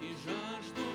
и жажду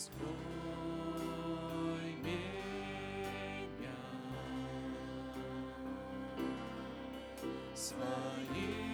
Скрой меня своим